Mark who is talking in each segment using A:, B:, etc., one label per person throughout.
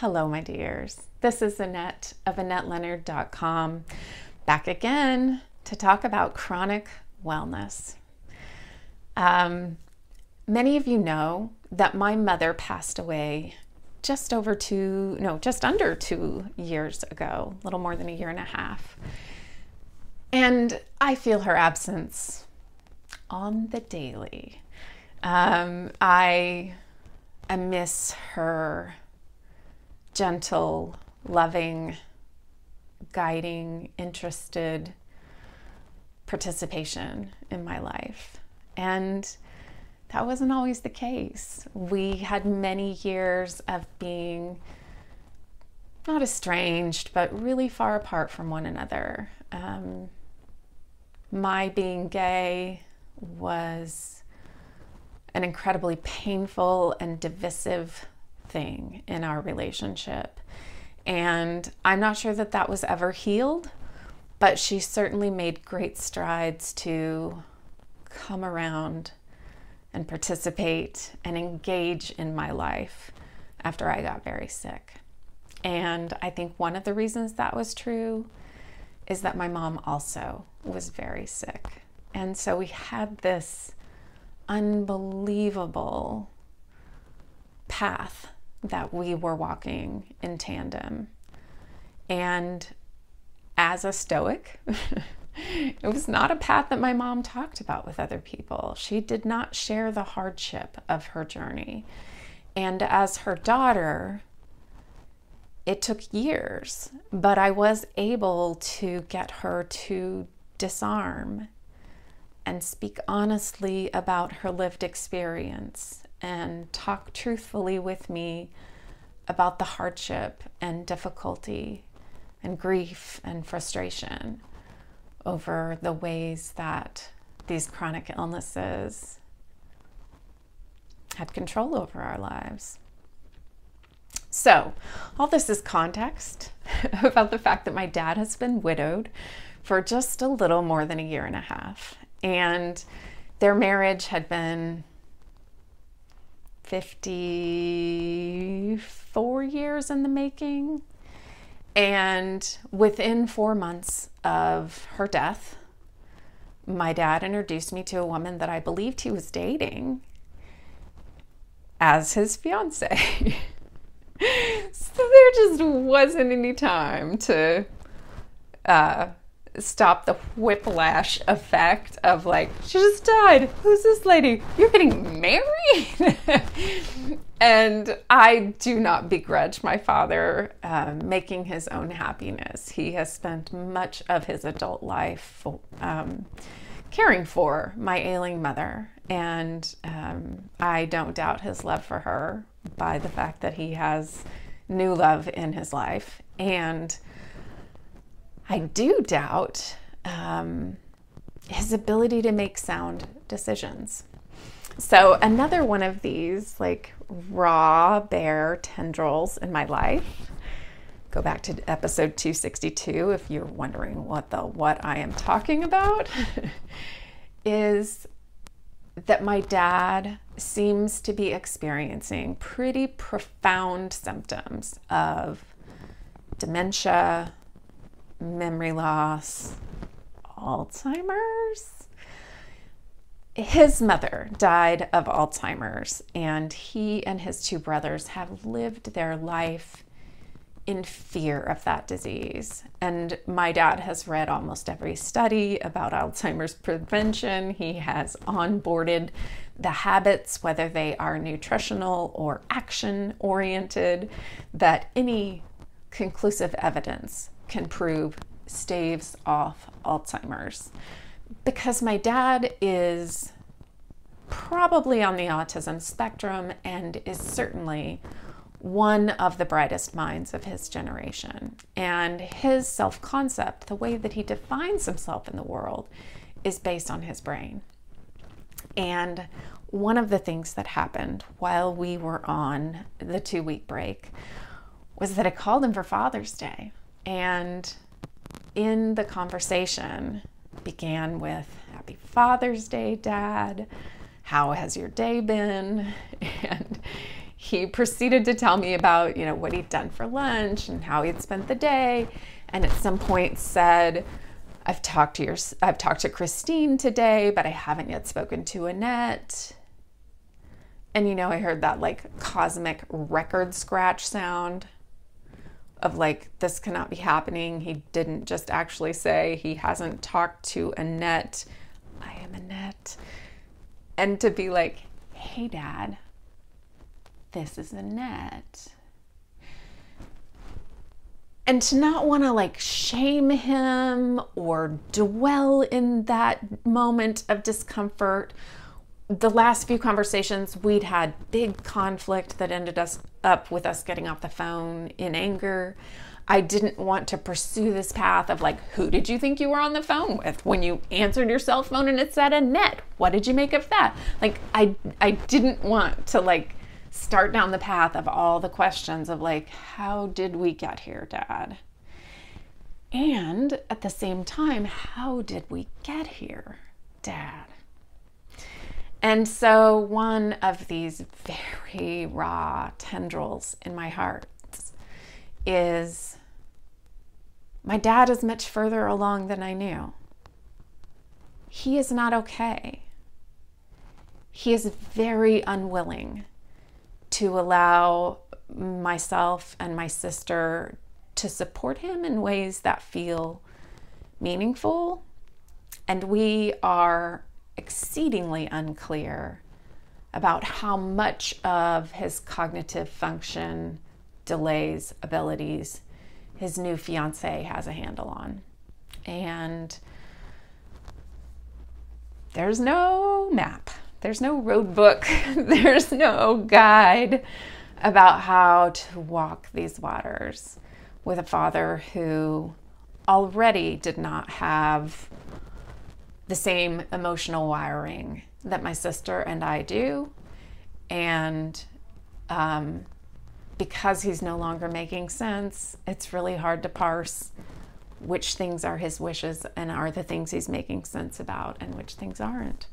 A: Hello, my dears. This is Annette of AnnetteLeonard.com back again to talk about chronic wellness. Um, many of you know that my mother passed away just over two, no, just under two years ago, a little more than a year and a half. And I feel her absence on the daily. Um, I, I miss her gentle, loving, guiding, interested participation in my life. And that wasn't always the case. We had many years of being not estranged, but really far apart from one another. Um, my being gay was an incredibly painful and divisive thing in our relationship. And I'm not sure that that was ever healed, but she certainly made great strides to come around and participate and engage in my life after I got very sick. And I think one of the reasons that was true is that my mom also was very sick. And so we had this unbelievable path that we were walking in tandem. And as a Stoic, it was not a path that my mom talked about with other people. She did not share the hardship of her journey. And as her daughter, it took years, but I was able to get her to disarm and speak honestly about her lived experience and talk truthfully with me about the hardship and difficulty and grief and frustration over the ways that these chronic illnesses had control over our lives. So, all this is context about the fact that my dad has been widowed for just a little more than a year and a half. And their marriage had been 54 years in the making. And within four months of her death, my dad introduced me to a woman that I believed he was dating as his fiance. so there just wasn't any time to uh, stop the whiplash effect of like, she just died. Who's this lady? You're getting married? and I do not begrudge my father um, making his own happiness. He has spent much of his adult life um, caring for my ailing mother. And um, I don't doubt his love for her by the fact that he has new love in his life. And I do doubt um, his ability to make sound decisions. So, another one of these, like raw, bare tendrils in my life. Go back to episode 262 if you're wondering what the what I am talking about is that my dad seems to be experiencing pretty profound symptoms of dementia, memory loss, Alzheimer's. His mother died of Alzheimer's, and he and his two brothers have lived their life in fear of that disease. And my dad has read almost every study about Alzheimer's prevention. He has onboarded the habits, whether they are nutritional or action oriented, that any conclusive evidence can prove staves off Alzheimer's. Because my dad is probably on the autism spectrum and is certainly one of the brightest minds of his generation. And his self concept, the way that he defines himself in the world, is based on his brain. And one of the things that happened while we were on the two week break was that I called him for Father's Day. And in the conversation began with Happy Father's Day, Dad. How has your day been? And he proceeded to tell me about, you know, what he'd done for lunch and how he'd spent the day. And at some point said, I've talked to your I've talked to Christine today, but I haven't yet spoken to Annette. And you know, I heard that like cosmic record scratch sound of like this cannot be happening. He didn't just actually say he hasn't talked to Annette. I am Annette. And to be like, "Hey dad, this is Annette." and to not want to like shame him or dwell in that moment of discomfort. The last few conversations, we'd had big conflict that ended us up with us getting off the phone in anger. I didn't want to pursue this path of like, who did you think you were on the phone with when you answered your cell phone and it said Annette? What did you make of that? Like, I I didn't want to like start down the path of all the questions of like, how did we get here, Dad? And at the same time, how did we get here, Dad? And so, one of these very raw tendrils in my heart is my dad is much further along than I knew. He is not okay. He is very unwilling to allow myself and my sister to support him in ways that feel meaningful. And we are exceedingly unclear about how much of his cognitive function, delays, abilities his new fiance has a handle on. And there's no map there's no road book, there's no guide about how to walk these waters with a father who already did not have the same emotional wiring that my sister and I do. And um, because he's no longer making sense, it's really hard to parse which things are his wishes and are the things he's making sense about and which things aren't.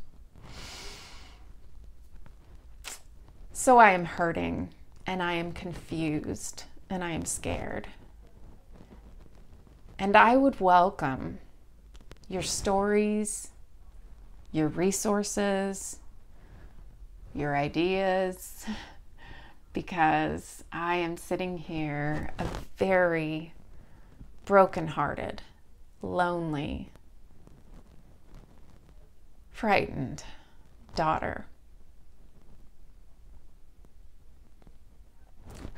A: So I am hurting and I am confused and I am scared. And I would welcome your stories, your resources, your ideas, because I am sitting here a very brokenhearted, lonely, frightened daughter.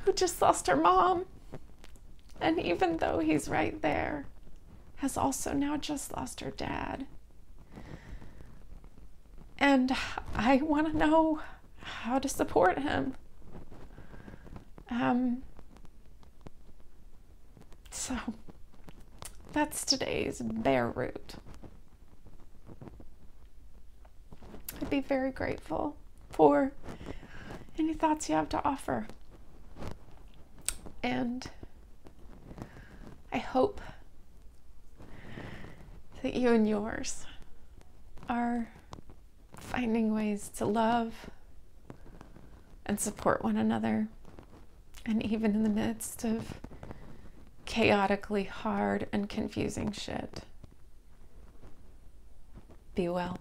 A: who just lost her mom. And even though he's right there, has also now just lost her dad. And I want to know how to support him. Um, so that's today's bare root. I'd be very grateful for any thoughts you have to offer. And I hope that you and yours are finding ways to love and support one another. And even in the midst of chaotically hard and confusing shit, be well.